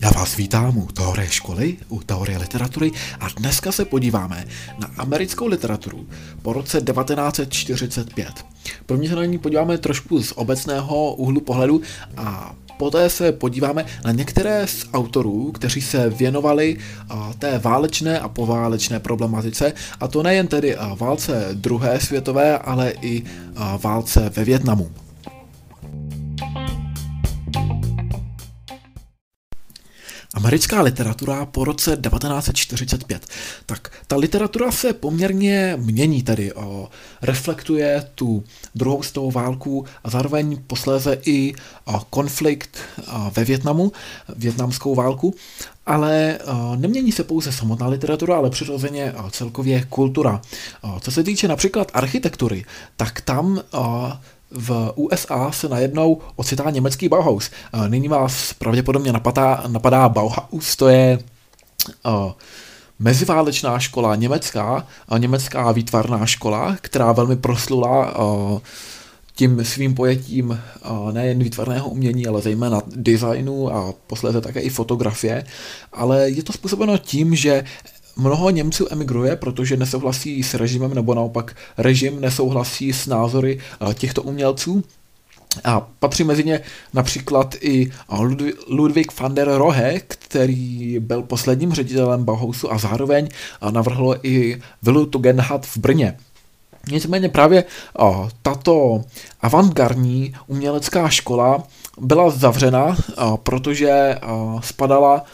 Já vás vítám u teorie školy, u teorie literatury a dneska se podíváme na americkou literaturu po roce 1945. První se na ní podíváme trošku z obecného úhlu pohledu a poté se podíváme na některé z autorů, kteří se věnovali té válečné a poválečné problematice, a to nejen tedy válce druhé světové, ale i válce ve Větnamu. Americká literatura po roce 1945. Tak ta literatura se poměrně mění tedy, o, reflektuje tu druhou světovou válku a zároveň posléze i o, konflikt o, ve Větnamu, větnamskou válku, ale o, nemění se pouze samotná literatura, ale přirozeně o, celkově kultura. O, co se týče například architektury, tak tam o, v USA se najednou ocitá německý Bauhaus. Nyní vás pravděpodobně napadá, napadá Bauhaus, to je uh, meziválečná škola německá, uh, německá výtvarná škola, která velmi proslula uh, tím svým pojetím nejen výtvarného umění, ale zejména designu a posléze také i fotografie. Ale je to způsobeno tím, že Mnoho Němců emigruje, protože nesouhlasí s režimem, nebo naopak režim nesouhlasí s názory eh, těchto umělců. A patří mezi ně například i Ludwig van der Rohe, který byl posledním ředitelem Bauhausu a zároveň eh, navrhl i Vilu Tugendhat v Brně. Nicméně právě o, eh, tato avantgardní umělecká škola byla zavřena, o, protože o, spadala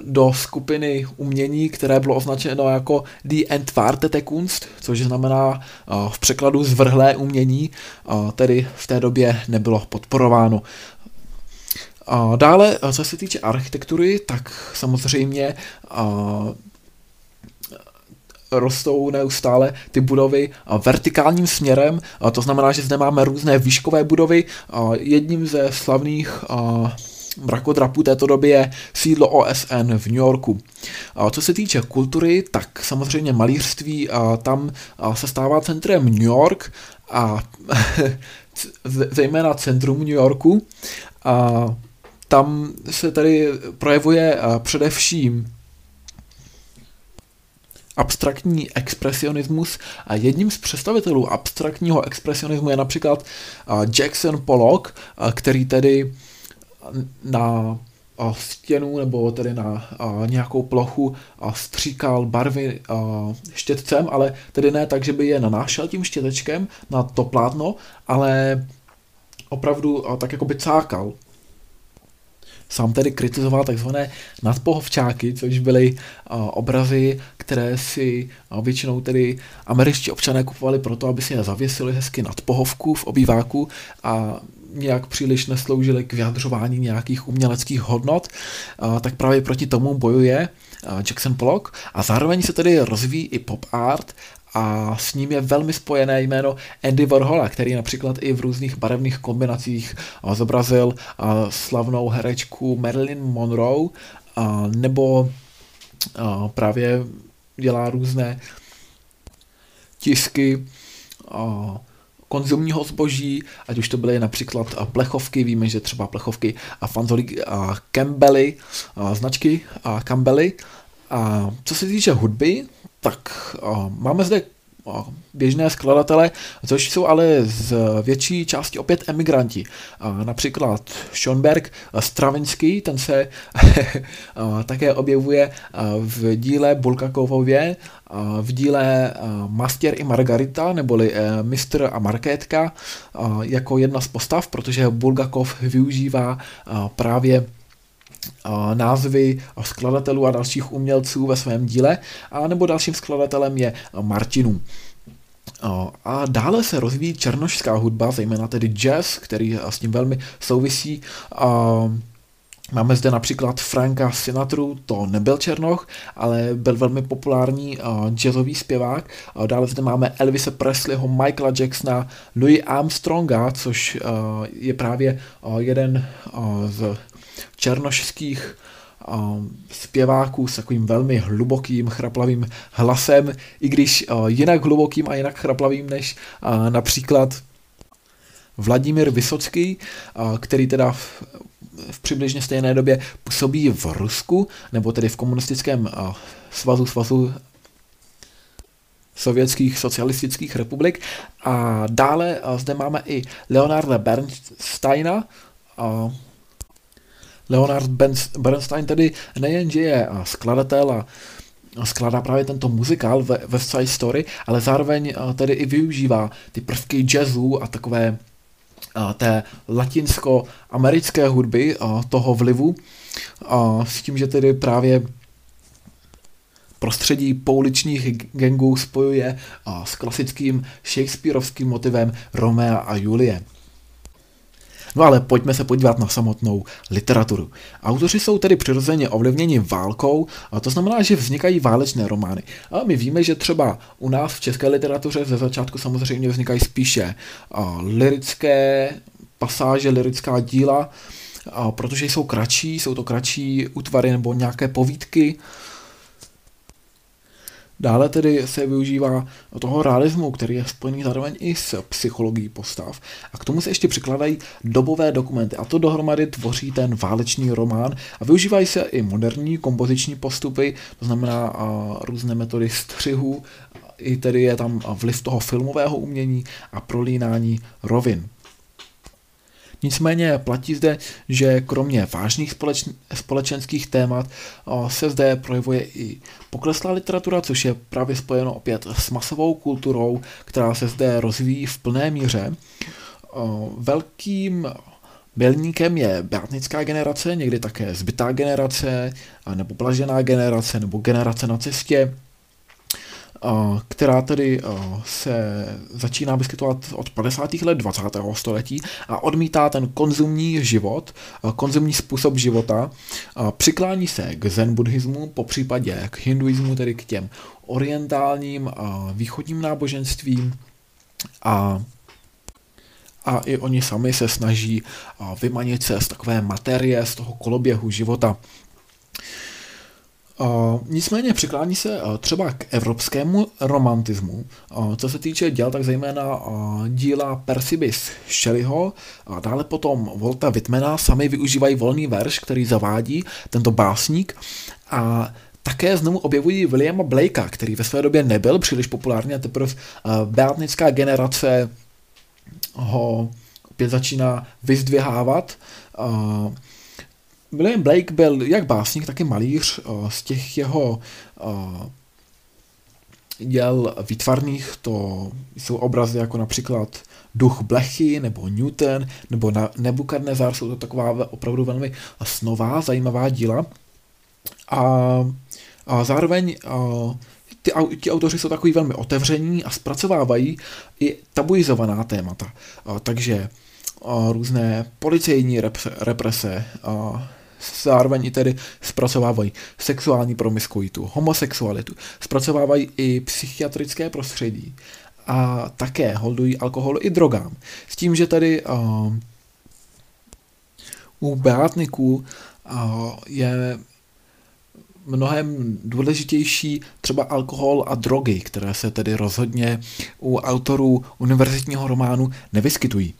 do skupiny umění, které bylo označeno jako Die Entwartete Kunst, což znamená v překladu zvrhlé umění, tedy v té době nebylo podporováno. Dále, co se týče architektury, tak samozřejmě rostou neustále ty budovy vertikálním směrem, to znamená, že zde máme různé výškové budovy. Jedním ze slavných mrakodrapu této doby je sídlo OSN v New Yorku. A co se týče kultury, tak samozřejmě malířství a tam se stává centrem New York a zejména centrum New Yorku. A tam se tady projevuje především abstraktní expresionismus a jedním z představitelů abstraktního expresionismu je například Jackson Pollock, který tedy na stěnu nebo tedy na nějakou plochu stříkal barvy štětcem, ale tedy ne tak, že by je nanášel tím štětečkem na to plátno, ale opravdu tak jako by cákal. Sám tedy kritizoval takzvané nadpohovčáky, což byly obrazy, které si většinou tedy američtí občané kupovali proto, aby si je zavěsili hezky nad pohovku v obýváku a nějak příliš nesloužily k vyjadřování nějakých uměleckých hodnot, tak právě proti tomu bojuje Jackson Pollock. A zároveň se tedy rozvíjí i pop art a s ním je velmi spojené jméno Andy Warhola, který například i v různých barevných kombinacích zobrazil slavnou herečku Marilyn Monroe nebo právě dělá různé tisky konzumního zboží, ať už to byly například plechovky, víme, že třeba plechovky a fanzolí a Campbelly, a značky a Campbelly. A co se týče hudby, tak máme zde běžné skladatele, což jsou ale z větší části opět emigranti. Například Schoenberg Stravinsky, ten se také objevuje v díle Bulgakovově, v díle Master i Margarita, neboli e, Mistr a Markétka, jako jedna z postav, protože Bulgakov využívá právě názvy skladatelů a dalších umělců ve svém díle, a nebo dalším skladatelem je Martinů. A dále se rozvíjí černošská hudba, zejména tedy jazz, který s tím velmi souvisí. Máme zde například Franka Sinatru, to nebyl Černoch, ale byl velmi populární jazzový zpěvák. Dále zde máme Elvise Presleyho, Michaela Jacksona, Louis Armstronga, což je právě jeden z černošských zpěváků s takovým velmi hlubokým, chraplavým hlasem, i když jinak hlubokým a jinak chraplavým než například Vladimír Vysocký, který teda v, v přibližně stejné době působí v Rusku, nebo tedy v komunistickém svazu, svazu sovětských socialistických republik. A dále zde máme i Leonarda Bernsteina. Leonard Bernstein tedy nejenže je skladatel a skládá právě tento muzikál ve West Side Story, ale zároveň tedy i využívá ty prvky jazzu a takové té latinsko-americké hudby, toho vlivu, s tím, že tedy právě prostředí pouličních gangů spojuje s klasickým Shakespeareovským motivem Romea a Julie. No ale pojďme se podívat na samotnou literaturu. Autoři jsou tedy přirozeně ovlivněni válkou, a to znamená, že vznikají válečné romány. A my víme, že třeba u nás v české literatuře ze začátku samozřejmě vznikají spíše lirické pasáže, lirická díla, protože jsou kratší, jsou to kratší útvary nebo nějaké povídky, Dále tedy se využívá toho realismu, který je spojený zároveň i s psychologií postav. A k tomu se ještě přikladají dobové dokumenty. A to dohromady tvoří ten válečný román. A využívají se i moderní kompoziční postupy, to znamená a, různé metody střihu, i tedy je tam vliv toho filmového umění a prolínání rovin. Nicméně platí zde, že kromě vážných společenských témat se zde projevuje i pokleslá literatura, což je právě spojeno opět s masovou kulturou, která se zde rozvíjí v plné míře. Velkým Milníkem je beatnická generace, někdy také zbytá generace, nebo blažená generace, nebo generace na cestě, která tedy se začíná vyskytovat od 50. let 20. století a odmítá ten konzumní život, konzumní způsob života, přiklání se k zen buddhismu, po případě k hinduismu, tedy k těm orientálním a východním náboženstvím a a i oni sami se snaží vymanit se z takové materie, z toho koloběhu života. Nicméně přiklání se uh, třeba k evropskému romantismu. Co se týče děl, tak zejména uh, díla Persibis Shelleyho a dále potom Volta Whitmana sami využívají volný verš, který zavádí tento básník a také znovu objevují Williama Blakea, který ve své době nebyl příliš populární a teprve uh, beatnická generace ho opět začíná vyzdvihávat. William Blake byl jak básník, tak i malíř. Z těch jeho děl výtvarných to jsou obrazy jako například Duch Blechy nebo Newton nebo Nebukadnezar, jsou to taková opravdu velmi snová, zajímavá díla. A, a zároveň a, ty, ti autoři jsou takový velmi otevření a zpracovávají i tabuizovaná témata. A, takže a, různé policejní represe, a, zároveň i tedy zpracovávají sexuální promiskuitu, homosexualitu, zpracovávají i psychiatrické prostředí a také holdují alkoholu i drogám. S tím, že tedy uh, u beátniků uh, je mnohem důležitější třeba alkohol a drogy, které se tedy rozhodně u autorů univerzitního románu nevyskytují.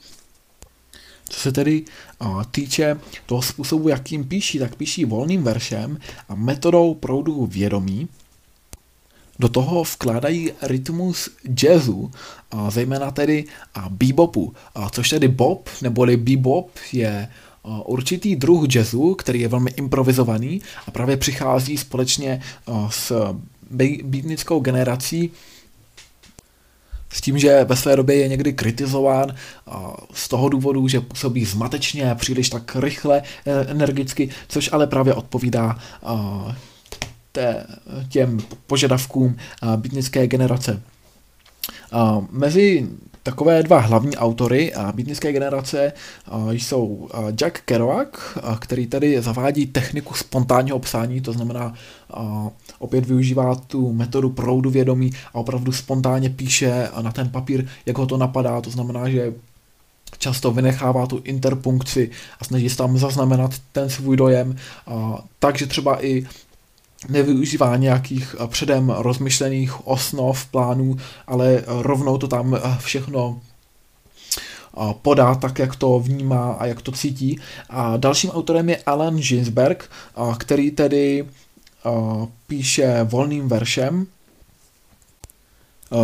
Co se tedy uh, týče toho způsobu, jakým píší, tak píší volným veršem a metodou proudu vědomí. Do toho vkládají rytmus jazzu, a zejména tedy a bebopu, a což tedy bob neboli bebop je určitý druh jazzu, který je velmi improvizovaný a právě přichází společně s beatnickou generací s tím, že ve své době je někdy kritizován z toho důvodu, že působí zmatečně, příliš tak rychle, e, energicky, což ale právě odpovídá té, těm požadavkům bytnické generace. Mezi takové dva hlavní autory a bytnické generace jsou Jack Kerouac, který tady zavádí techniku spontánního psání, to znamená opět využívá tu metodu proudu vědomí a opravdu spontánně píše na ten papír, jak ho to napadá, to znamená, že často vynechává tu interpunkci a snaží se tam zaznamenat ten svůj dojem, takže třeba i nevyužívá nějakých předem rozmyšlených osnov, plánů, ale rovnou to tam všechno podá tak, jak to vnímá a jak to cítí. A dalším autorem je Alan Ginsberg, který tedy píše volným veršem,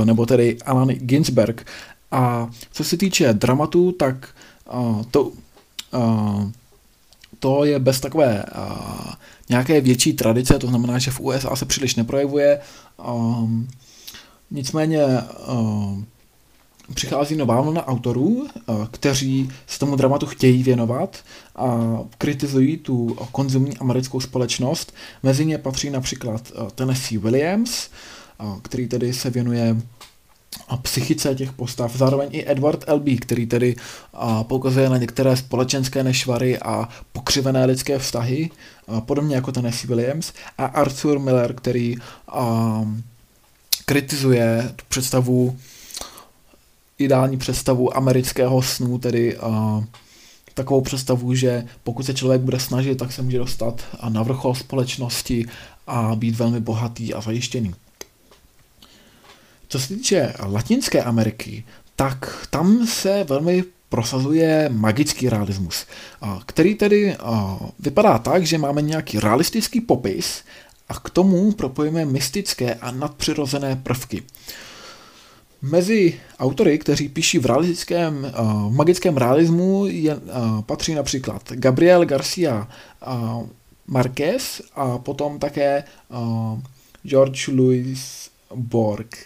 nebo tedy Alan Ginsberg. A co se týče dramatu, tak to, to je bez takové nějaké větší tradice, to znamená, že v USA se příliš neprojevuje. Nicméně přichází nová vlna autorů, kteří se tomu dramatu chtějí věnovat a kritizují tu konzumní americkou společnost. Mezi ně patří například Tennessee Williams, který tedy se věnuje psychice těch postav. Zároveň i Edward L.B., který tedy poukazuje na některé společenské nešvary a pokřivené lidské vztahy, podobně jako Tennessee Williams. A Arthur Miller, který kritizuje tu představu ideální představu amerického snu, tedy uh, takovou představu, že pokud se člověk bude snažit, tak se může dostat na vrchol společnosti a být velmi bohatý a zajištěný. Co se týče Latinské Ameriky, tak tam se velmi prosazuje magický realismus, který tedy vypadá tak, že máme nějaký realistický popis a k tomu propojíme mystické a nadpřirozené prvky. Mezi autory, kteří píší v realistickém, uh, magickém realismu, je, patří například Gabriel Garcia Marquez a potom také George Louis Borg.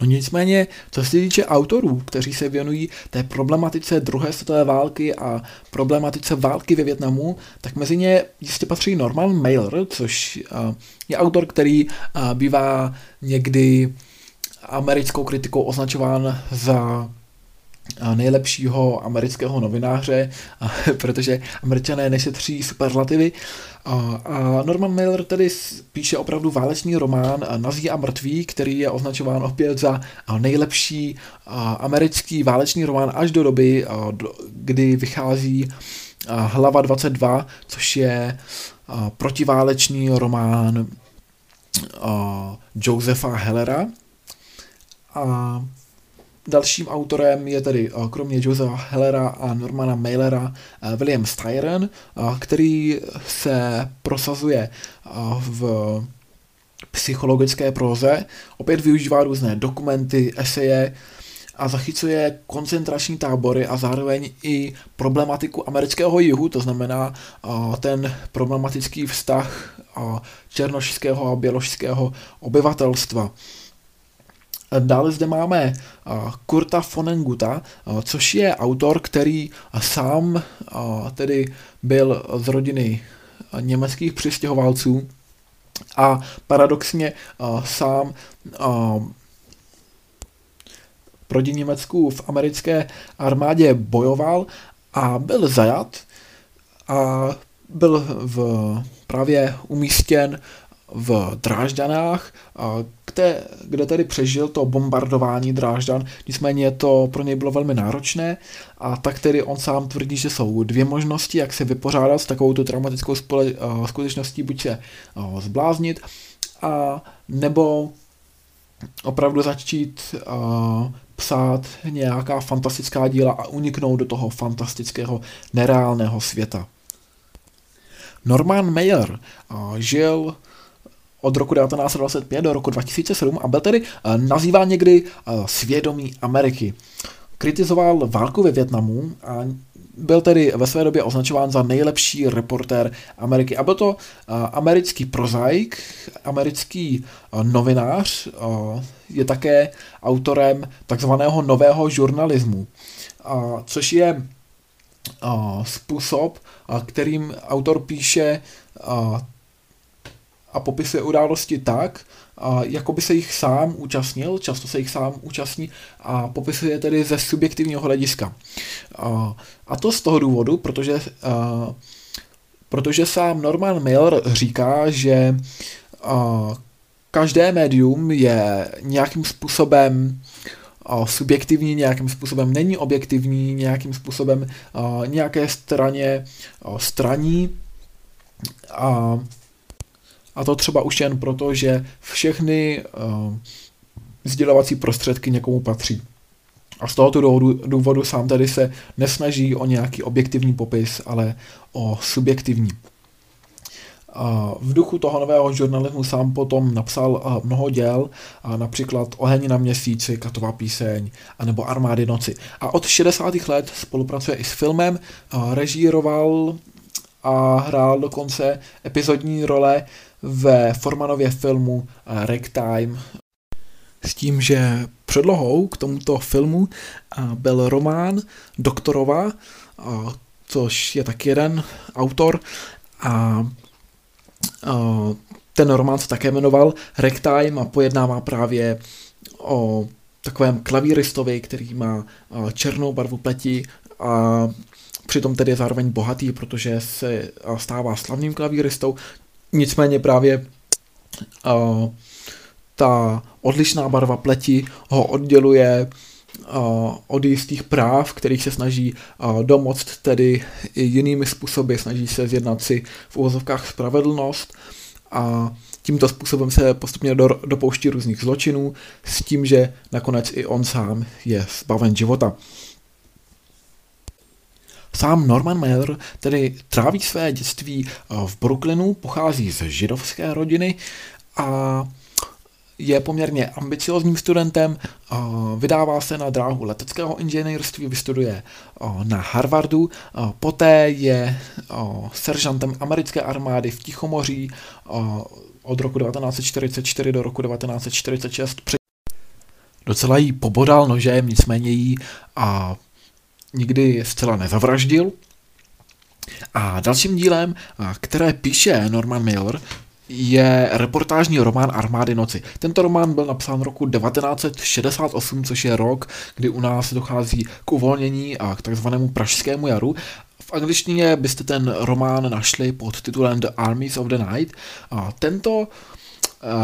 No nicméně, co se týče autorů, kteří se věnují té problematice druhé světové války a problematice války ve Větnamu, tak mezi ně jistě patří Norman Mailer, což uh, je autor, který uh, bývá někdy americkou kritikou označován za nejlepšího amerického novináře, protože američané nešetří superlativy. A Norman Mailer tedy píše opravdu válečný román Nazí a mrtví, který je označován opět za nejlepší americký válečný román až do doby, kdy vychází Hlava 22, což je protiválečný román Josefa Hellera, a dalším autorem je tedy eh, kromě Josefa Hellera a Normana Mailera eh, William Styron, eh, který se prosazuje v psychologické proze. Opět využívá různé dokumenty, eseje a zachycuje koncentrační tábory a zároveň i problematiku amerického jihu, to znamená ten problematický vztah černošského a běložského obyvatelstva. Dále zde máme Kurta Fonenguta, což je autor, který sám tedy byl z rodiny německých přistěhovalců a paradoxně sám proti Německu v americké armádě bojoval a byl zajat a byl v, právě umístěn v Drážďanách, kde, kde tedy přežil to bombardování Drážďan, nicméně to pro něj bylo velmi náročné a tak tedy on sám tvrdí, že jsou dvě možnosti, jak se vypořádat s takovou traumatickou spole, skutečností, buď se zbláznit, a nebo opravdu začít uh, psát nějaká fantastická díla a uniknout do toho fantastického, nereálného světa. Norman Mayer žil od roku 1925 do roku 2007 a byl tedy eh, nazýván někdy eh, svědomí Ameriky. Kritizoval válku ve Větnamu a byl tedy ve své době označován za nejlepší reportér Ameriky. A byl to eh, americký prozaik, americký novinář, je také autorem takzvaného nového žurnalismu, což je způsob, kterým autor píše a popisuje události tak, a jako by se jich sám účastnil, často se jich sám účastní a popisuje tedy ze subjektivního hlediska. A, a to z toho důvodu, protože, a, protože sám Norman Miller říká, že a, každé médium je nějakým způsobem subjektivní, nějakým způsobem není objektivní, nějakým způsobem nějaké straně straní a a to třeba už jen proto, že všechny uh, sdělovací prostředky někomu patří. A z tohoto důvodu, důvodu sám tedy se nesnaží o nějaký objektivní popis, ale o subjektivní. V duchu toho nového žurnalismu sám potom napsal mnoho děl, například Oheň na měsíci, Katová píseň, anebo Armády noci. A od 60. let spolupracuje i s filmem, režíroval a hrál dokonce epizodní role ve Formanově filmu Ragtime s tím, že předlohou k tomuto filmu byl román Doktorova, což je taky jeden autor a ten román se také jmenoval Ragtime a pojednává právě o takovém klavíristovi, který má černou barvu pleti a přitom tedy je zároveň bohatý, protože se stává slavným klavíristou. Nicméně právě ta odlišná barva pleti ho odděluje od jistých práv, kterých se snaží domoct tedy i jinými způsoby, snaží se zjednat si v uvozovkách spravedlnost a tímto způsobem se postupně do, dopouští různých zločinů s tím, že nakonec i on sám je zbaven života. Sám Norman Mailer tedy tráví své dětství v Brooklynu, pochází z židovské rodiny a je poměrně ambiciozním studentem, vydává se na dráhu leteckého inženýrství, vystuduje na Harvardu, poté je seržantem americké armády v Tichomoří od roku 1944 do roku 1946. Docela jí pobodal nožem, nicméně jí a nikdy zcela nezavraždil. A dalším dílem, které píše Norman Miller, je reportážní román Armády noci. Tento román byl napsán roku 1968, což je rok, kdy u nás dochází k uvolnění a k takzvanému pražskému jaru. V angličtině byste ten román našli pod titulem The Armies of the Night. A tento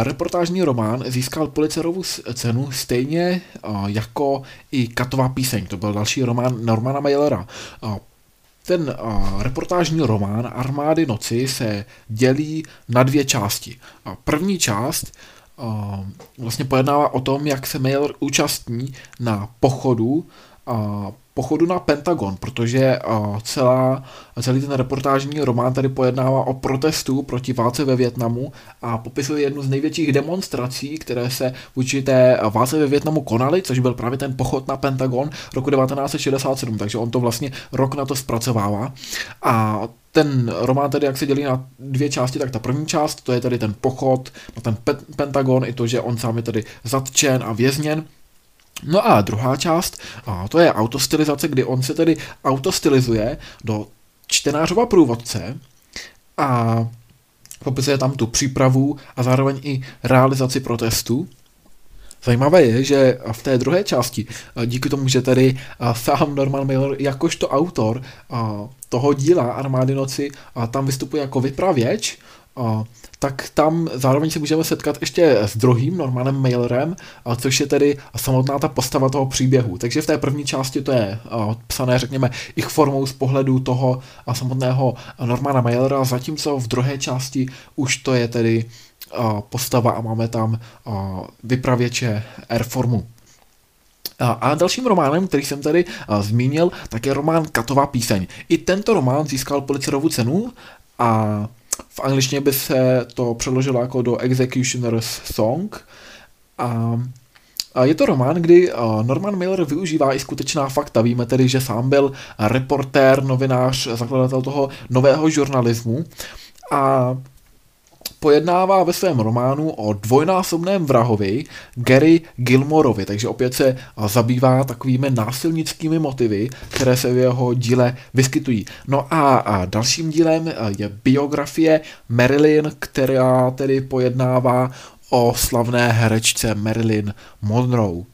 reportážní román získal Pulitzerovu cenu stejně jako i Katová píseň. To byl další román Normana Mailera. Ten reportážní román Armády noci se dělí na dvě části. První část vlastně pojednává o tom, jak se Mailer účastní na pochodu pochodu na Pentagon, protože celá, celý ten reportážní román tady pojednává o protestu proti válce ve Větnamu a popisuje jednu z největších demonstrací, které se vůči té válce ve Větnamu konaly, což byl právě ten pochod na Pentagon roku 1967, takže on to vlastně rok na to zpracovává. A ten román tedy, jak se dělí na dvě části, tak ta první část, to je tedy ten pochod na ten pe- Pentagon, i to, že on sám je tedy zatčen a vězněn, No a druhá část, a to je autostylizace, kdy on se tedy autostylizuje do čtenářova průvodce a popisuje tam tu přípravu a zároveň i realizaci protestu. Zajímavé je, že v té druhé části, díky tomu, že tedy sám Norman Mailer jakožto autor toho díla Armády noci tam vystupuje jako vypravěč, tak tam zároveň se můžeme setkat ještě s druhým Normanem Mailerem, což je tedy samotná ta postava toho příběhu. Takže v té první části to je psané, řekněme, ich formou z pohledu toho samotného Normana Mailera, zatímco v druhé části už to je tedy postava a máme tam vypravěče Airformu. A dalším románem, který jsem tady zmínil, tak je román Katová píseň. I tento román získal Pulitzerovu cenu a v angličtině by se to přeložilo jako do Executioner's Song. A je to román, kdy Norman Miller využívá i skutečná fakta. Víme tedy, že sám byl reportér, novinář, zakladatel toho nového žurnalismu. A pojednává ve svém románu o dvojnásobném vrahovi Gary Gilmorovi, takže opět se zabývá takovými násilnickými motivy, které se v jeho díle vyskytují. No a, dalším dílem je biografie Marilyn, která tedy pojednává o slavné herečce Marilyn Monroe.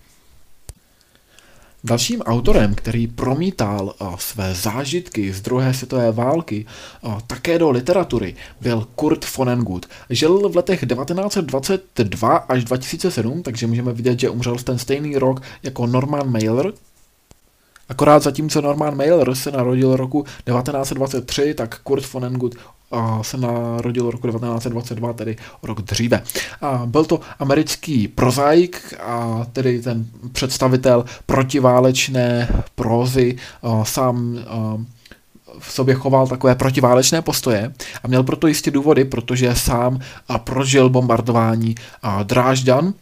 Dalším autorem, který promítal své zážitky z druhé světové války také do literatury, byl Kurt Vonnegut. Žil v letech 1922 až 2007, takže můžeme vidět, že umřel v ten stejný rok jako Norman Mailer, Akorát zatímco Norman Mailer se narodil roku 1923, tak Kurt Vonnegut se narodil roku 1922, tedy rok dříve. Byl to americký prozaik, a tedy ten představitel protiválečné prózy, sám v sobě choval takové protiválečné postoje a měl proto jistě důvody, protože sám prožil bombardování Drážďan,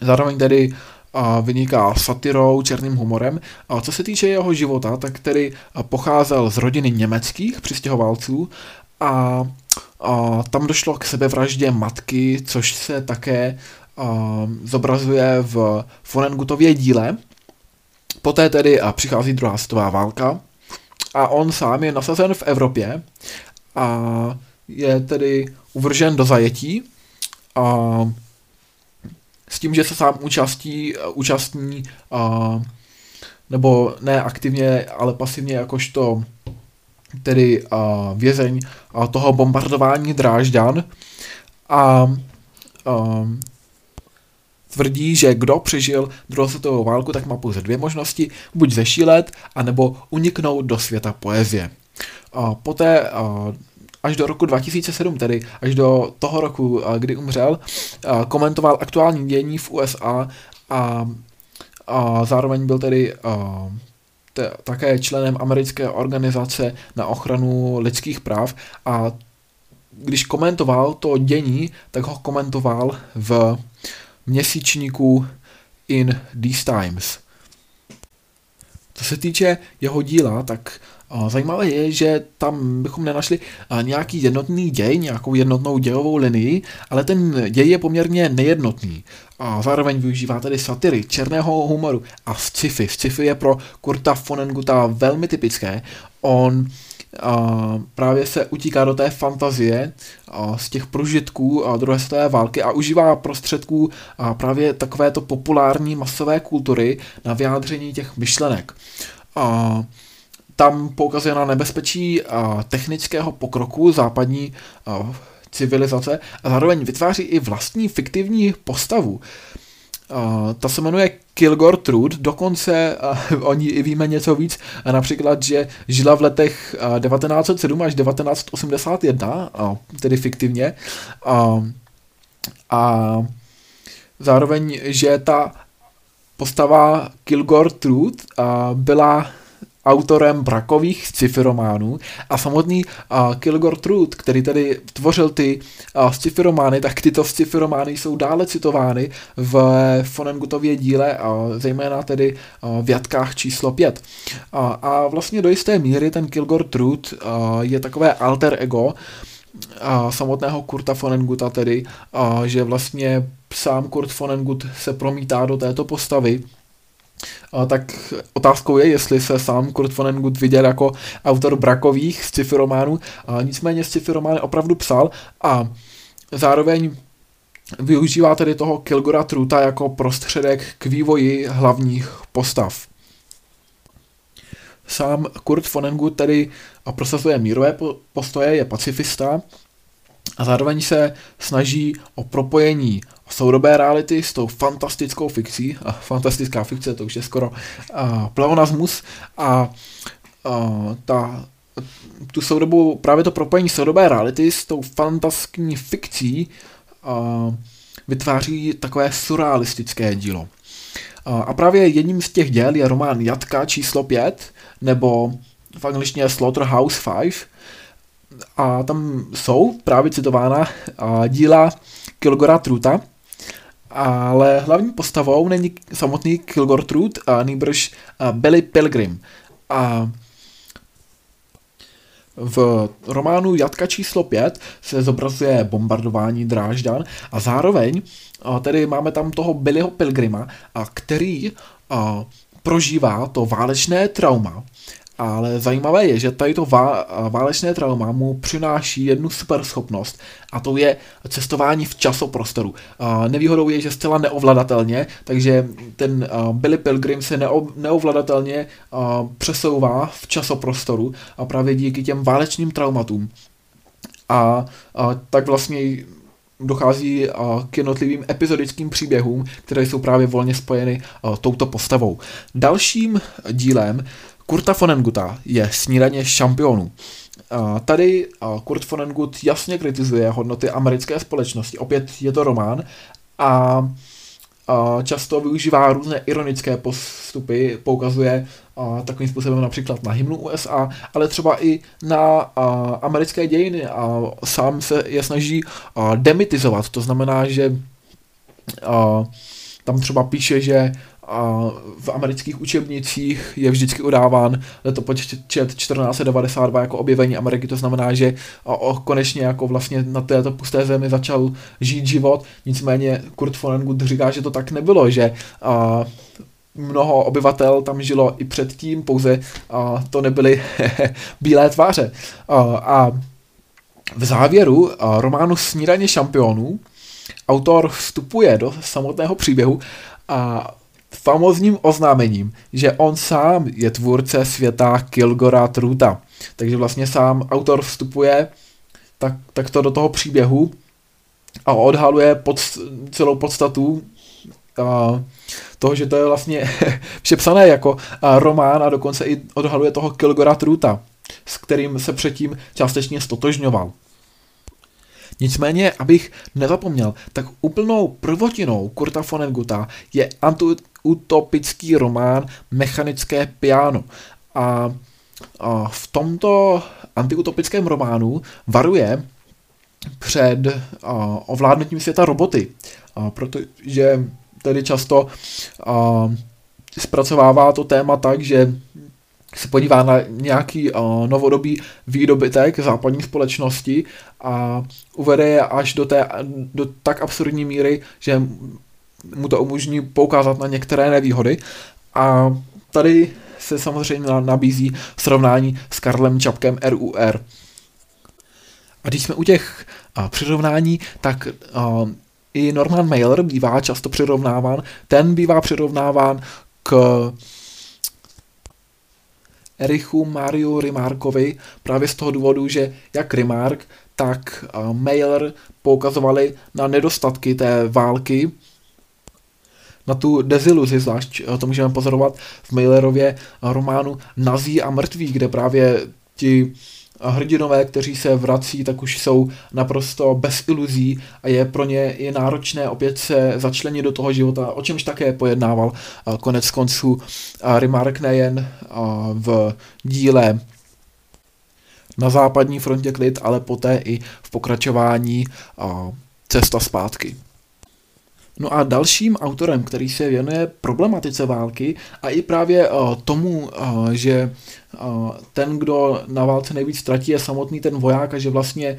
zároveň tedy vyniká satirou, černým humorem. A co se týče jeho života, tak tedy pocházel z rodiny německých přistěhovalců a, a tam došlo k sebevraždě matky, což se také a, zobrazuje v Fonengutově díle. Poté tedy a přichází druhá světová válka a on sám je nasazen v Evropě a je tedy uvržen do zajetí a s tím, že se sám účastí, účastní a, nebo ne aktivně, ale pasivně jakožto tedy a, vězeň a, toho bombardování Drážďan a, a tvrdí, že kdo přežil druhou světovou válku, tak má pouze dvě možnosti, buď zešílet, anebo uniknout do světa poezie. A poté a, až do roku 2007, tedy až do toho roku, kdy umřel, komentoval aktuální dění v USA a, a zároveň byl tedy te, také členem americké organizace na ochranu lidských práv a když komentoval to dění, tak ho komentoval v měsíčníku In These Times. Co se týče jeho díla, tak Zajímavé je, že tam bychom nenašli nějaký jednotný děj, nějakou jednotnou dějovou linii, ale ten děj je poměrně nejednotný. A zároveň využívá tedy satiry, černého humoru a sci-fi. Sci-fi je pro Kurta Fonenguta velmi typické. On a právě se utíká do té fantazie a z těch prožitků a druhé světové války a užívá prostředků a právě takovéto populární masové kultury na vyjádření těch myšlenek. A tam poukazuje na nebezpečí technického pokroku západní civilizace a zároveň vytváří i vlastní fiktivní postavu. ta se jmenuje Kilgore Trude, dokonce o ní i víme něco víc, například, že žila v letech 1907 až 1981, uh, tedy fiktivně, a zároveň, že ta postava Kilgore Trude byla autorem brakových sci-fi románů a samotný uh, Kilgore Truth, který tedy tvořil ty uh, sci-fi romány, tak tyto sci-fi romány jsou dále citovány v Fonengutově díle, uh, zejména tedy uh, v jatkách číslo 5. Uh, a vlastně do jisté míry ten Kilgore Truth uh, je takové alter ego, a samotného Kurta Fonenguta tedy, a že vlastně sám Kurt Vonnegut se promítá do této postavy tak otázkou je, jestli se sám Kurt Vonnegut viděl jako autor brakových sci-fi románů. Nicméně sci-fi romány opravdu psal a zároveň využívá tedy toho Kilgora Truta jako prostředek k vývoji hlavních postav. Sám Kurt Vonnegut tedy prosazuje mírové postoje, je pacifista a zároveň se snaží o propojení soudobé reality s tou fantastickou fikcí, a fantastická fikce to už je skoro a, pleonasmus. A, a ta, tu soudobu, právě to propojení soudobé reality s tou fantaskní fikcí a, vytváří takové surrealistické dílo. A, a právě jedním z těch děl je román Jatka číslo 5, nebo v angličtině Slaughterhouse 5, a tam jsou právě citována díla Kilgora Truta, ale hlavní postavou není samotný Kilgore Truth, a nýbrž Billy Pilgrim. A v románu Jatka číslo 5 se zobrazuje bombardování Drážďan a zároveň a tedy máme tam toho Billyho Pilgrima, a který a, prožívá to válečné trauma ale zajímavé je, že tady to válečné trauma mu přináší jednu super schopnost a to je cestování v časoprostoru. nevýhodou je, že zcela neovladatelně, takže ten Billy Pilgrim se neovladatelně přesouvá v časoprostoru a právě díky těm válečným traumatům. A, a tak vlastně dochází k jednotlivým epizodickým příběhům, které jsou právě volně spojeny touto postavou. Dalším dílem Kurta Fonenguta je snídaně šampionů. Tady Kurt Vonnegut jasně kritizuje hodnoty americké společnosti. Opět je to román a často využívá různé ironické postupy, poukazuje takovým způsobem například na hymnu USA, ale třeba i na americké dějiny a sám se je snaží demitizovat. To znamená, že tam třeba píše, že a v amerických učebnicích je vždycky udáván letopočet 1492 jako objevení Ameriky, to znamená, že o, konečně jako vlastně na této pusté zemi začal žít život, nicméně Kurt Vonnegut říká, že to tak nebylo, že a, mnoho obyvatel tam žilo i předtím, pouze a, to nebyly bílé tváře. A, a v závěru a, románu Snídaně šampionů autor vstupuje do samotného příběhu a famozním oznámením, že on sám je tvůrce světa Kilgora Truta. Takže vlastně sám autor vstupuje tak, tak to do toho příběhu a odhaluje pod, celou podstatu a, toho, že to je vlastně všepsané jako a, román a dokonce i odhaluje toho Kilgora Truta, s kterým se předtím částečně stotožňoval. Nicméně, abych nezapomněl, tak úplnou prvotinou Kurta Vonneguta je antiutopický román Mechanické piano. A, a v tomto antiutopickém románu varuje před a, ovládnutím světa roboty, a, protože tedy často a, zpracovává to téma tak, že se podívá na nějaký uh, novodobý výdobytek západní společnosti a uvede je až do, té, do tak absurdní míry, že mu to umožní poukázat na některé nevýhody. A tady se samozřejmě nabízí srovnání s Karlem Čapkem RUR. A když jsme u těch uh, přirovnání, tak uh, i Norman Mailer bývá často přirovnáván. Ten bývá přirovnáván k Erichu Mariu Remarkovi právě z toho důvodu, že jak Remark, tak Mailer poukazovali na nedostatky té války, na tu deziluzi, zvlášť to můžeme pozorovat v Mailerově románu Nazí a mrtví, kde právě ti hrdinové, kteří se vrací, tak už jsou naprosto bez iluzí a je pro ně i náročné opět se začlenit do toho života, o čemž také pojednával konec konců Remark nejen v díle na západní frontě klid, ale poté i v pokračování Cesta zpátky. No a dalším autorem, který se věnuje problematice války a i právě uh, tomu, uh, že ten, kdo na válce nejvíc ztratí, je samotný ten voják a že vlastně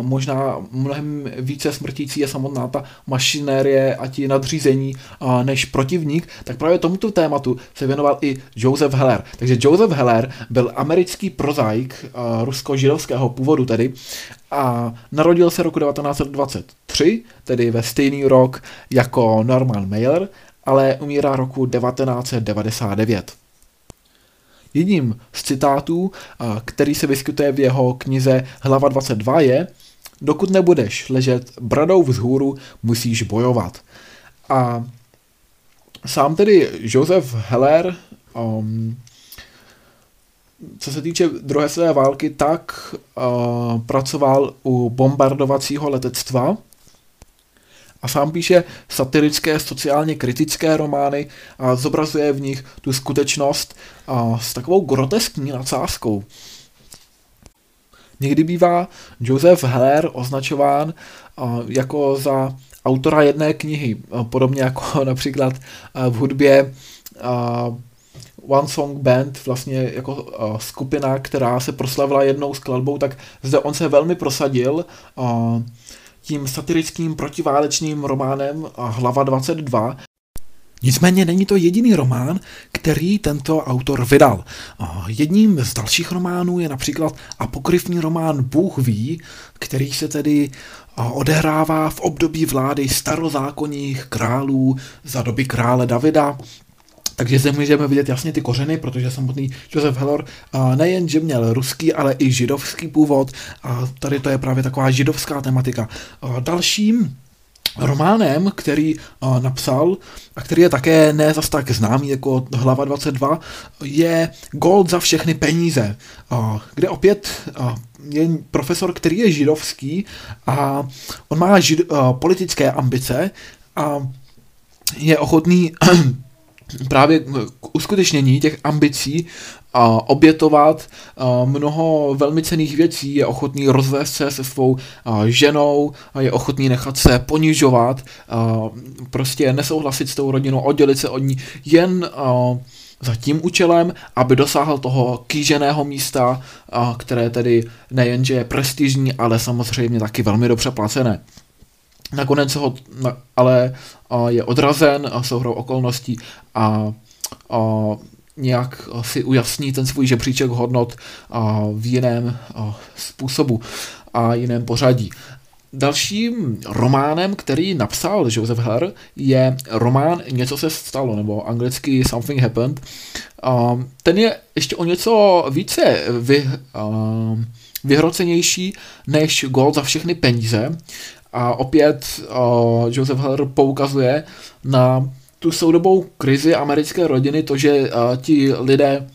možná mnohem více smrtící je samotná ta mašinérie a ti nadřízení než protivník, tak právě tomuto tématu se věnoval i Joseph Heller. Takže Joseph Heller byl americký prozaik rusko-židovského původu tedy a narodil se roku 1923, tedy ve stejný rok jako Norman Mailer, ale umírá roku 1999. Jedním z citátů, který se vyskytuje v jeho knize Hlava 22 je Dokud nebudeš ležet bradou vzhůru, musíš bojovat. A sám tedy Joseph Heller um, co se týče druhé světové války, tak uh, pracoval u bombardovacího letectva a sám píše satirické, sociálně kritické romány a zobrazuje v nich tu skutečnost uh, s takovou groteskní nadsázkou. Někdy bývá Joseph Heller označován jako za autora jedné knihy, podobně jako například v hudbě One Song Band, vlastně jako skupina, která se proslavila jednou skladbou, tak zde on se velmi prosadil tím satirickým protiválečným románem Hlava 22. Nicméně není to jediný román, který tento autor vydal. Jedním z dalších románů je například apokryfní román Bůh ví, který se tedy odehrává v období vlády starozákonních králů za doby krále Davida takže zde můžeme vidět jasně ty kořeny, protože samotný Josef Heller nejen, že měl ruský, ale i židovský původ. A tady to je právě taková židovská tematika. Dalším románem, který napsal a který je také ne zas tak známý jako Hlava 22, je Gold za všechny peníze, kde opět je profesor, který je židovský a on má žid, politické ambice a je ochotný právě k uskutečnění těch ambicí a obětovat a mnoho velmi cených věcí, je ochotný rozvést se se svou a, ženou, a je ochotný nechat se ponižovat, a, prostě nesouhlasit s tou rodinou, oddělit se od ní, jen a, za tím účelem, aby dosáhl toho kýženého místa, a, které tedy nejenže je prestižní, ale samozřejmě taky velmi dobře placené. Nakonec ho ale je odrazen souhrou okolností a, a nějak si ujasní ten svůj žebříček hodnot v jiném způsobu a jiném pořadí. Dalším románem, který napsal Joseph Herr, je román Něco se stalo, nebo anglicky Something Happened. Ten je ještě o něco více vy, vyhrocenější než Gold za všechny peníze. A opět Joseph Heller poukazuje na tu soudobou krizi americké rodiny, to, že uh, ti lidé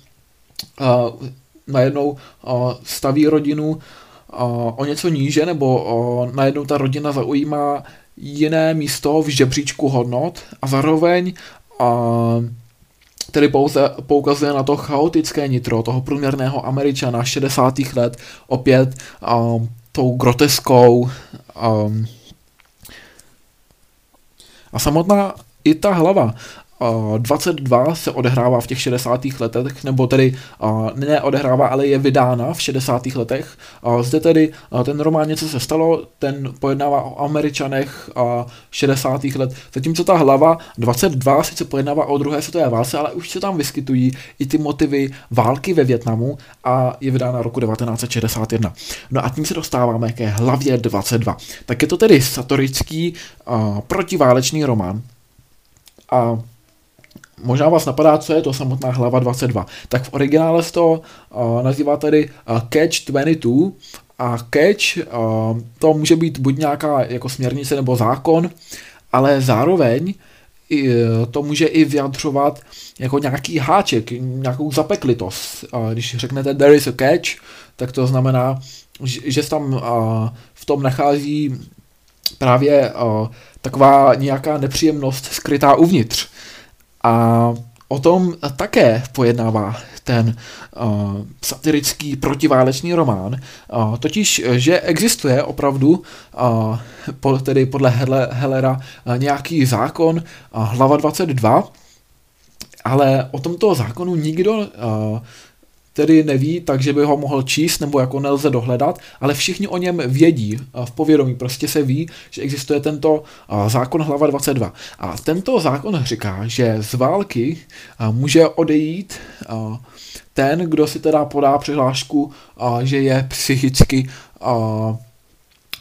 uh, najednou uh, staví rodinu uh, o něco níže, nebo uh, najednou ta rodina zaujímá jiné místo v žebříčku hodnot a zároveň uh, tedy pouze poukazuje na to chaotické nitro toho průměrného američana 60. let, opět uh, tou groteskou um, a samotná i ta hlava 22 se odehrává v těch 60. letech, nebo tedy neodehrává, ale je vydána v 60. letech. Zde tedy ten román Něco se stalo, ten pojednává o američanech 60. let, zatímco ta hlava 22 sice pojednává o druhé světové válce, ale už se tam vyskytují i ty motivy války ve Větnamu a je vydána roku 1961. No a tím se dostáváme ke hlavě 22. Tak je to tedy satorický protiválečný román, a možná vás napadá, co je to samotná hlava 22. Tak v originále se to uh, nazývá tedy uh, Catch 22 a Catch uh, to může být buď nějaká jako směrnice nebo zákon, ale zároveň i, to může i vyjadřovat jako nějaký háček, nějakou zapeklitost. Když řeknete there is a catch, tak to znamená, že se tam v tom nachází právě taková nějaká nepříjemnost skrytá uvnitř. A o tom také pojednává ten uh, satirický protiválečný román, uh, totiž, že existuje opravdu, uh, po, tedy podle Hellera, uh, nějaký zákon, uh, hlava 22, ale o tomto zákonu nikdo uh, tedy neví, takže by ho mohl číst nebo jako nelze dohledat, ale všichni o něm vědí v povědomí. Prostě se ví, že existuje tento zákon hlava 22. A tento zákon říká, že z války může odejít ten, kdo si teda podá přihlášku, že je psychicky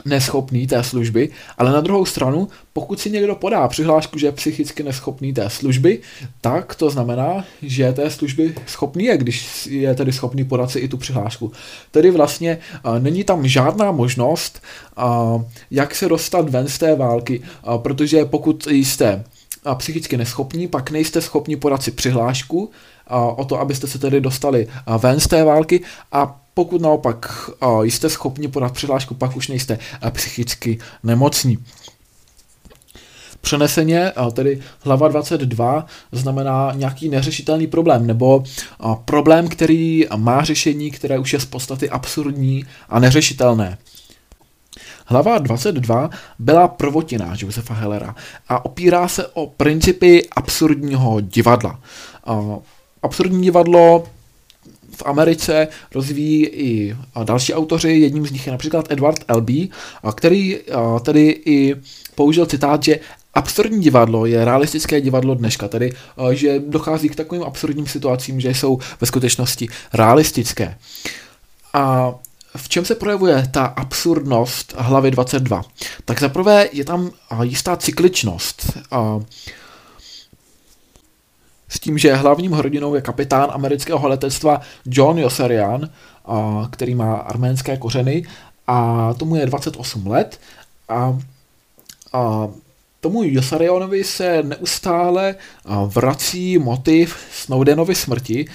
neschopný té služby, ale na druhou stranu, pokud si někdo podá přihlášku, že je psychicky neschopný té služby, tak to znamená, že té služby schopný je, když je tedy schopný podat si i tu přihlášku. Tedy vlastně a, není tam žádná možnost, a, jak se dostat ven z té války, a, protože pokud jste a psychicky neschopní, pak nejste schopni podat si přihlášku a, o to, abyste se tedy dostali ven z té války a pokud naopak jste schopni podat přihlášku, pak už nejste psychicky nemocní. Přeneseně, tedy hlava 22, znamená nějaký neřešitelný problém, nebo problém, který má řešení, které už je z podstaty absurdní a neřešitelné. Hlava 22 byla prvotina Josefa Hellera a opírá se o principy absurdního divadla. Absurdní divadlo v Americe rozvíjí i další autoři, jedním z nich je například Edward Albee, který tedy i použil citát, že absurdní divadlo je realistické divadlo dneška, tedy že dochází k takovým absurdním situacím, že jsou ve skutečnosti realistické. A v čem se projevuje ta absurdnost hlavy 22? Tak zaprvé je tam jistá cykličnost s tím, že hlavním hrdinou je kapitán amerického letectva John Yossarian, který má arménské kořeny a tomu je 28 let a, a tomu Josarionovi se neustále vrací motiv Snowdenovy smrti,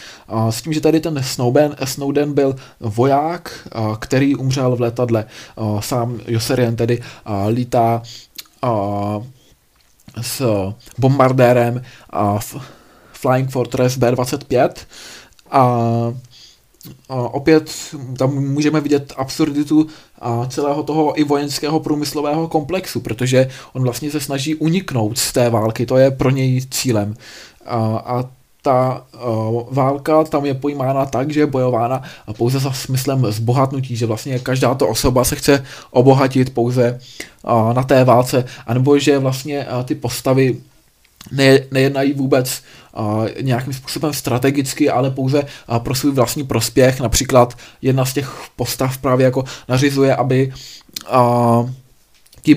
s tím, že tady ten Snowden, Snowden byl voják, který umřel v letadle. Sám Josarian tedy lítá s bombardérem Flying Fortress B-25 a a opět tam můžeme vidět absurditu celého toho i vojenského průmyslového komplexu, protože on vlastně se snaží uniknout z té války, to je pro něj cílem. A, a ta uh, válka tam je pojímána tak, že je bojována pouze za smyslem zbohatnutí, že vlastně každá to osoba se chce obohatit pouze uh, na té válce, anebo že vlastně uh, ty postavy ne, nejednají vůbec nějakým způsobem strategicky, ale pouze pro svůj vlastní prospěch. Například jedna z těch postav právě jako nařizuje, aby ti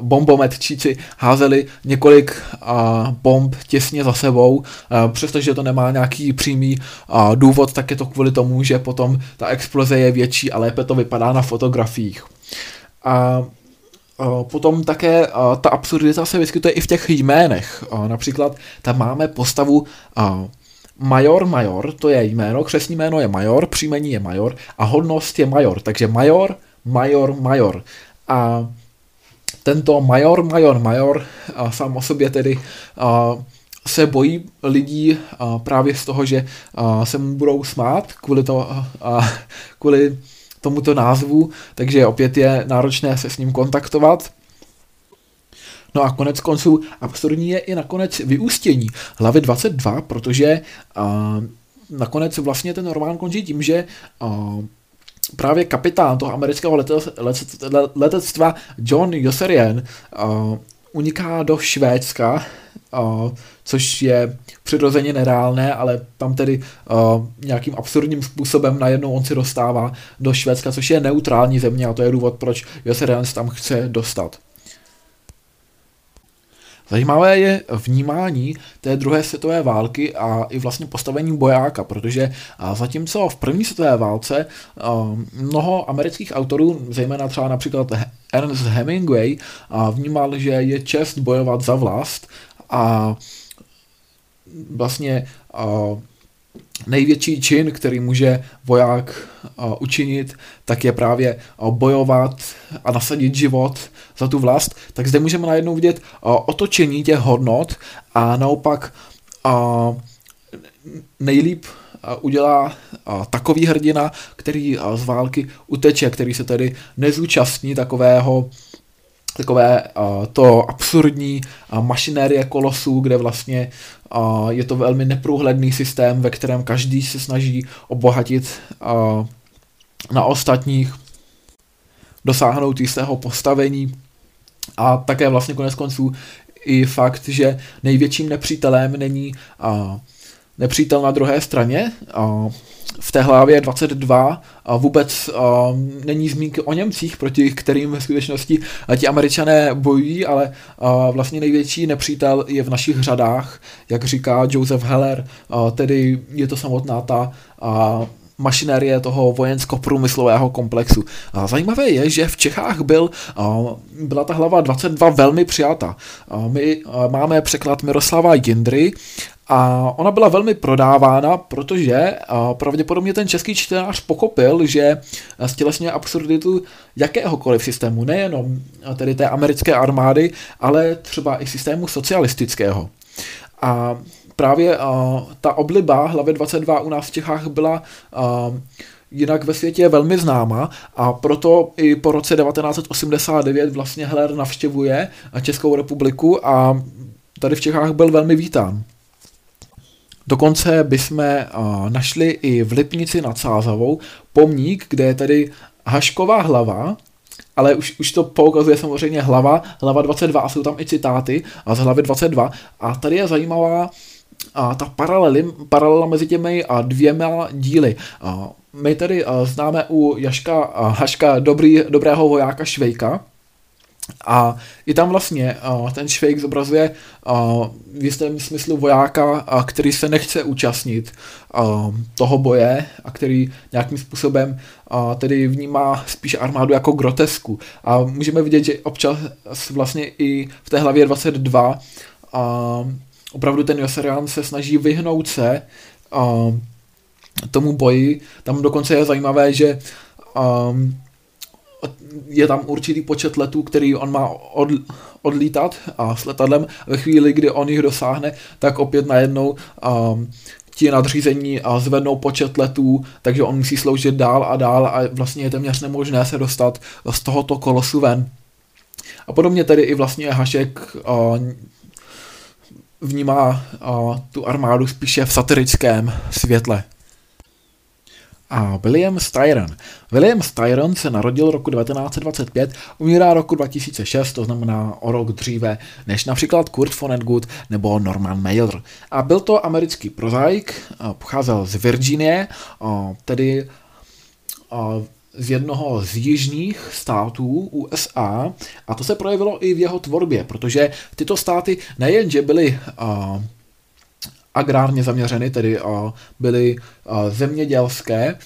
bombometčíci házeli několik uh, bomb těsně za sebou, uh, přestože to nemá nějaký přímý uh, důvod, tak je to kvůli tomu, že potom ta exploze je větší a lépe to vypadá na fotografiích. Uh, Potom také ta absurdita se vyskytuje i v těch jménech. Například tam máme postavu Major Major, to je jméno, křesní jméno je Major, příjmení je Major a hodnost je Major. Takže Major, Major, Major. A tento Major, Major, Major sám o sobě tedy se bojí lidí právě z toho, že se mu budou smát kvůli, to, kvůli tomuto názvu, takže opět je náročné se s ním kontaktovat. No a konec konců absurdní je i nakonec vyústění hlavy 22, protože uh, nakonec vlastně ten román končí tím, že uh, právě kapitán toho amerického letectva John Yosserian uh, uniká do Švédska, uh, což je přirozeně nereálné, ale tam tedy uh, nějakým absurdním způsobem najednou on si dostává do Švédska, což je neutrální země a to je důvod, proč Jose tam chce dostat. Zajímavé je vnímání té druhé světové války a i vlastně postavení bojáka, protože zatímco v první světové válce mnoho amerických autorů, zejména třeba například Ernest Hemingway, vnímal, že je čest bojovat za vlast a vlastně největší čin, který může voják učinit, tak je právě bojovat a nasadit život za tu vlast, tak zde můžeme najednou vidět otočení těch hodnot a naopak nejlíp udělá takový hrdina, který z války uteče, který se tedy nezúčastní takového takové uh, to absurdní uh, mašinérie kolosů, kde vlastně uh, je to velmi neprůhledný systém, ve kterém každý se snaží obohatit uh, na ostatních, dosáhnout jistého postavení. A také vlastně konec konců i fakt, že největším nepřítelem není uh, nepřítel na druhé straně, uh, v té hlavě 22 a vůbec uh, není zmínky o Němcích, proti kterým ve skutečnosti ti američané bojují, ale uh, vlastně největší nepřítel je v našich řadách, jak říká Joseph Heller, uh, tedy je to samotná ta uh, mašinérie toho vojensko-průmyslového komplexu. A zajímavé je, že v Čechách byl, byla ta hlava 22 velmi přijata. My máme překlad Miroslava Jindry a ona byla velmi prodávána, protože pravděpodobně ten český čtenář pochopil, že stělesňuje absurditu jakéhokoliv systému, nejenom tedy té americké armády, ale třeba i systému socialistického. A právě ta obliba hlavy 22 u nás v Čechách byla jinak ve světě velmi známa a proto i po roce 1989 vlastně Heller navštěvuje Českou republiku a tady v Čechách byl velmi vítán. Dokonce bychom uh, našli i v Lipnici nad Sázavou pomník, kde je tedy Hašková hlava, ale už, už to poukazuje samozřejmě hlava, hlava 22 a jsou tam i citáty a z hlavy 22 a tady je zajímavá a ta paralely, paralela mezi těmi a dvěma díly. A my tady a, známe u Jaška a Haška dobrý, dobrého vojáka Švejka, A i tam vlastně uh, ten Švejk zobrazuje uh, v jistém smyslu vojáka, který se nechce účastnit uh, toho boje a který nějakým způsobem uh, tedy vnímá spíš armádu jako grotesku. A můžeme vidět, že občas vlastně i v té hlavě 22 uh, opravdu ten Joserian se snaží vyhnout se uh, tomu boji. Tam dokonce je zajímavé, že um, je tam určitý počet letů, který on má od, odlítat a s letadlem. Ve chvíli, kdy on jich dosáhne, tak opět najednou um, ti nadřízení a zvednou počet letů, takže on musí sloužit dál a dál a vlastně je téměř nemožné se dostat z tohoto kolosu ven. A podobně tedy i vlastně Hašek uh, vnímá uh, tu armádu spíše v satirickém světle a William Styron. William Styron se narodil roku 1925, umírá roku 2006, to znamená o rok dříve než například Kurt Vonnegut nebo Norman Mailer. A byl to americký prozaik, pocházel z Virginie, tedy z jednoho z jižních států USA a to se projevilo i v jeho tvorbě, protože tyto státy nejenže byly agrárně zaměřeny, tedy byly zemědělské,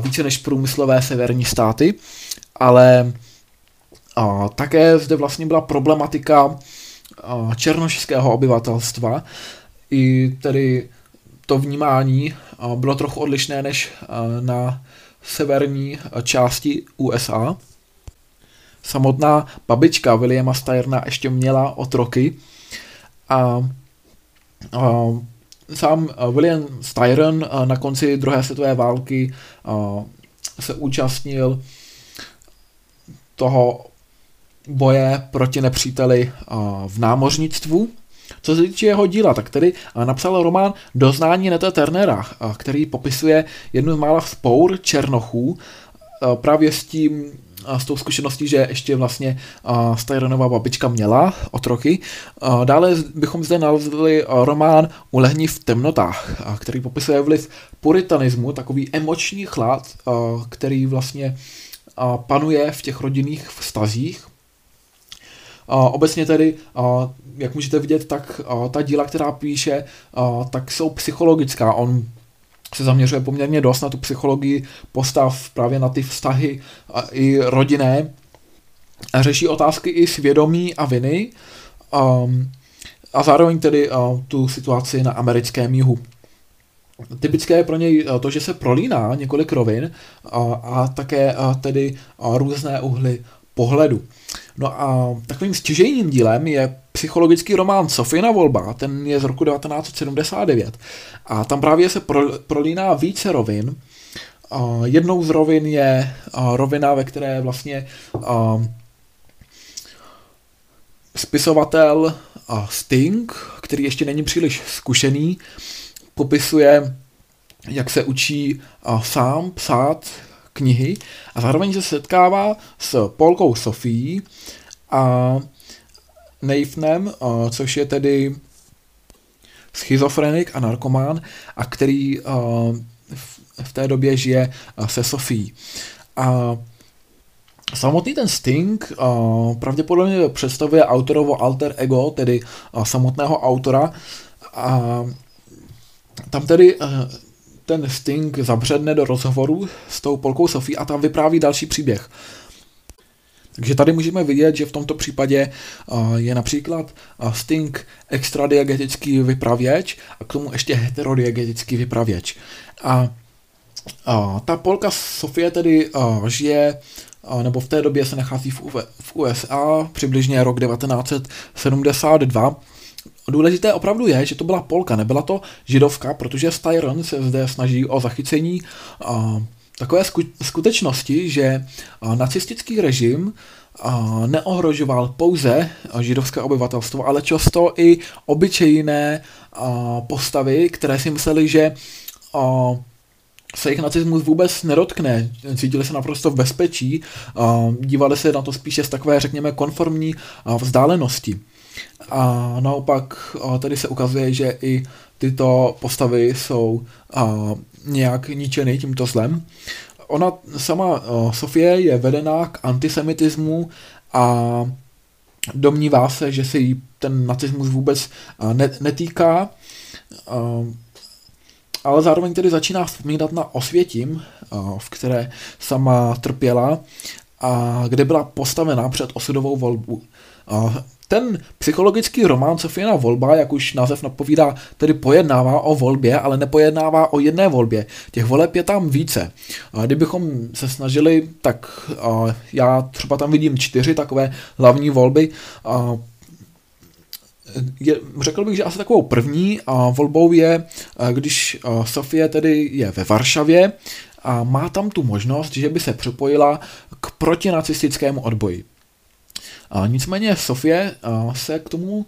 více než průmyslové severní státy, ale také zde vlastně byla problematika černošského obyvatelstva, i tedy to vnímání bylo trochu odlišné než na severní části USA. Samotná babička Williama Styrna ještě měla otroky a sám eh, William Styron eh, na konci druhé světové války eh, se účastnil toho boje proti nepříteli v námořnictvu. Co se týče jeho díla, tak tedy napsal román Doznání Neta Turnera, který popisuje jednu z mála spour černochů právě s tím s tou zkušeností, že ještě vlastně Styronová babička měla otroky. Dále bychom zde nalezli román Ulehni v temnotách, který popisuje vliv puritanismu, takový emoční chlad, který vlastně panuje v těch rodinných vztazích. Obecně tedy, jak můžete vidět, tak ta díla, která píše, tak jsou psychologická. On se zaměřuje poměrně dost na tu psychologii postav, právě na ty vztahy a i rodinné. A řeší otázky i svědomí a viny um, a zároveň tedy uh, tu situaci na americkém jihu. Typické je pro něj uh, to, že se prolíná několik rovin uh, a také uh, tedy uh, různé uhly pohledu. No a takovým stěžejním dílem je psychologický román Sofina volba, ten je z roku 1979 a tam právě se pro, prolíná více rovin. Jednou z rovin je rovina, ve které vlastně spisovatel Sting, který ještě není příliš zkušený, popisuje, jak se učí sám psát knihy a zároveň se setkává s Polkou Sofií a Nathanem, což je tedy schizofrenik a narkomán, a který v té době žije se Sofií. A Samotný ten Sting uh, pravděpodobně představuje autorovo alter ego, tedy uh, samotného autora. A tam tedy ten Sting zabředne do rozhovoru s tou Polkou Sofí a tam vypráví další příběh. Takže tady můžeme vidět, že v tomto případě je například Sting extradiagetický vypravěč a k tomu ještě heterodiagetický vypravěč. A, a ta Polka Sofie tedy žije nebo v té době se nachází v USA, přibližně rok 1972 Důležité opravdu je, že to byla Polka, nebyla to židovka, protože Styron se zde snaží o zachycení a, takové skutečnosti, že a, nacistický režim a, neohrožoval pouze židovské obyvatelstvo, ale často i obyčejné a, postavy, které si mysleli, že a, se jich nacismus vůbec nedotkne, cítili se naprosto v bezpečí, a, dívali se na to spíše z takové, řekněme, konformní a, vzdálenosti. A naopak tady se ukazuje, že i tyto postavy jsou nějak ničeny tímto zlem. Ona sama, Sofie, je vedená k antisemitismu a domnívá se, že se jí ten nacismus vůbec netýká, ale zároveň tedy začíná vzpomínat na Osvětím, v které sama trpěla a kde byla postavená před osudovou volbu. Ten psychologický román Sofína volba, jak už název napovídá, tedy pojednává o volbě, ale nepojednává o jedné volbě. Těch voleb je tam více. Kdybychom se snažili, tak já třeba tam vidím čtyři takové hlavní volby. Je, řekl bych, že asi takovou první a volbou je, když Sofie tedy je ve Varšavě a má tam tu možnost, že by se připojila k protinacistickému odboji. A nicméně Sofie se k tomu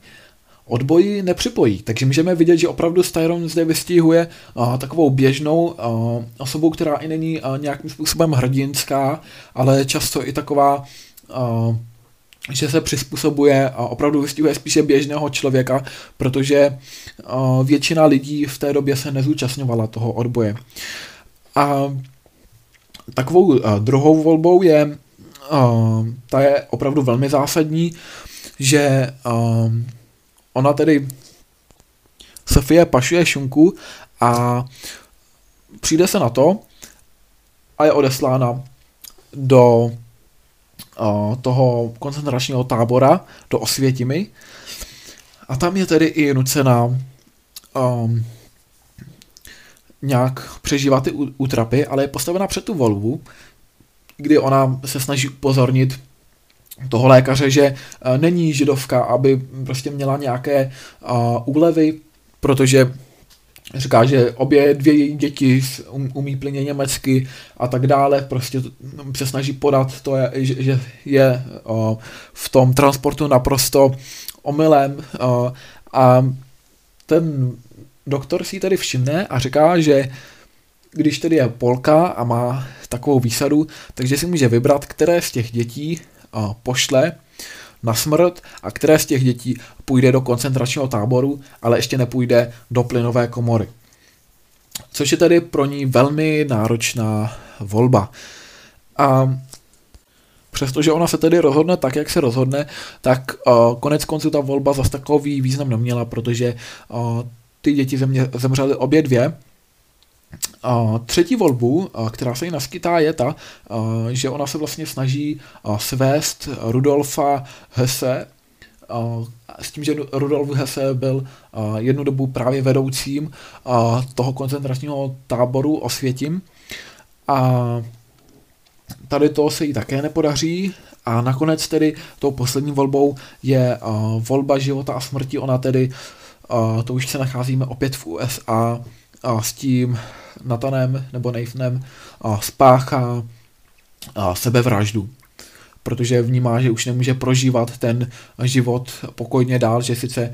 odboji nepřipojí. Takže můžeme vidět, že opravdu Styron zde vystihuje takovou běžnou osobu, která i není nějakým způsobem hrdinská, ale často i taková, že se přizpůsobuje a opravdu vystihuje spíše běžného člověka, protože většina lidí v té době se nezúčastňovala toho odboje. A takovou druhou volbou je uh, ta je opravdu velmi zásadní, že uh, ona tedy Sofie pašuje šunku a přijde se na to a je odeslána do uh, toho koncentračního tábora, do Osvětimi. A tam je tedy i nucena um, nějak přežívat ty útrapy, ale je postavena před tu volbu, kdy ona se snaží upozornit toho lékaře, že eh, není židovka, aby prostě měla nějaké uh, úlevy, protože říká, že obě dvě její děti um, umí plně německy a tak dále, prostě se snaží podat to, že je uh, v tom transportu naprosto omylem a ten doktor si tedy všimne a říká, že když tedy je Polka a má takovou výsadu, takže si může vybrat, které z těch dětí pošle na smrt a které z těch dětí půjde do koncentračního táboru, ale ještě nepůjde do plynové komory. Což je tedy pro ní velmi náročná volba. A přestože ona se tedy rozhodne tak, jak se rozhodne, tak konec konců ta volba zase takový význam neměla, protože ty děti země, zemřely obě dvě, třetí volbu, která se jí naskytá, je ta, že ona se vlastně snaží svést Rudolfa Hesse s tím, že Rudolf Hesse byl jednu dobu právě vedoucím toho koncentračního táboru Osvětím. A tady to se jí také nepodaří a nakonec tedy tou poslední volbou je volba života a smrti. Ona tedy, to už se nacházíme opět v USA, s tím Natanem nebo Nathanem spáchá sebevraždu. Protože vnímá, že už nemůže prožívat ten život pokojně dál, že sice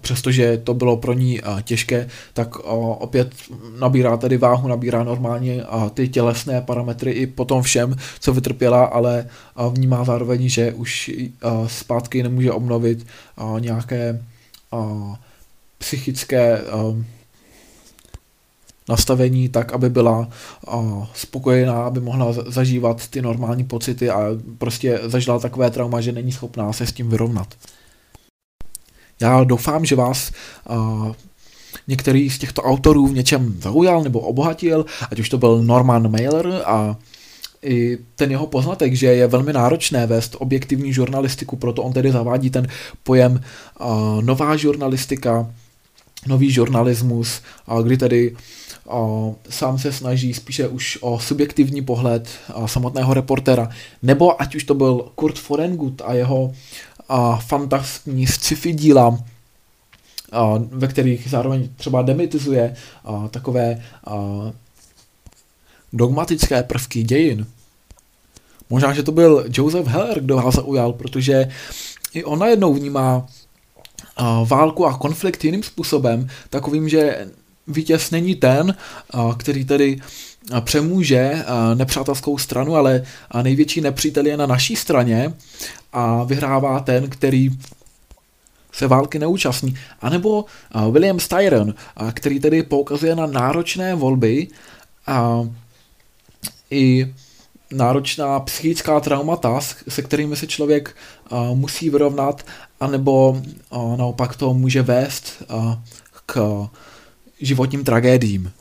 přestože to bylo pro ní těžké, tak opět nabírá tedy váhu, nabírá normálně ty tělesné parametry i po tom všem, co vytrpěla, ale vnímá zároveň, že už zpátky nemůže obnovit nějaké psychické nastavení tak, aby byla spokojená, aby mohla zažívat ty normální pocity a prostě zažila takové trauma, že není schopná se s tím vyrovnat. Já doufám, že vás některý z těchto autorů v něčem zaujal nebo obohatil, ať už to byl Norman Mailer a i ten jeho poznatek, že je velmi náročné vést objektivní žurnalistiku, proto on tedy zavádí ten pojem uh, nová žurnalistika, nový žurnalismus, uh, kdy tedy sám se snaží spíše už o subjektivní pohled samotného reportéra, nebo ať už to byl Kurt Vonnegut a jeho fantastní sci-fi díla, ve kterých zároveň třeba demitizuje takové dogmatické prvky dějin. Možná, že to byl Joseph Heller, kdo ho zaujal, protože i on najednou vnímá válku a konflikt jiným způsobem, takovým, že vítěz není ten, který tedy přemůže nepřátelskou stranu, ale největší nepřítel je na naší straně a vyhrává ten, který se války neúčastní. A nebo William Styron, který tedy poukazuje na náročné volby a i náročná psychická traumata, se kterými se člověk musí vyrovnat, anebo naopak to může vést k životním tragédiím.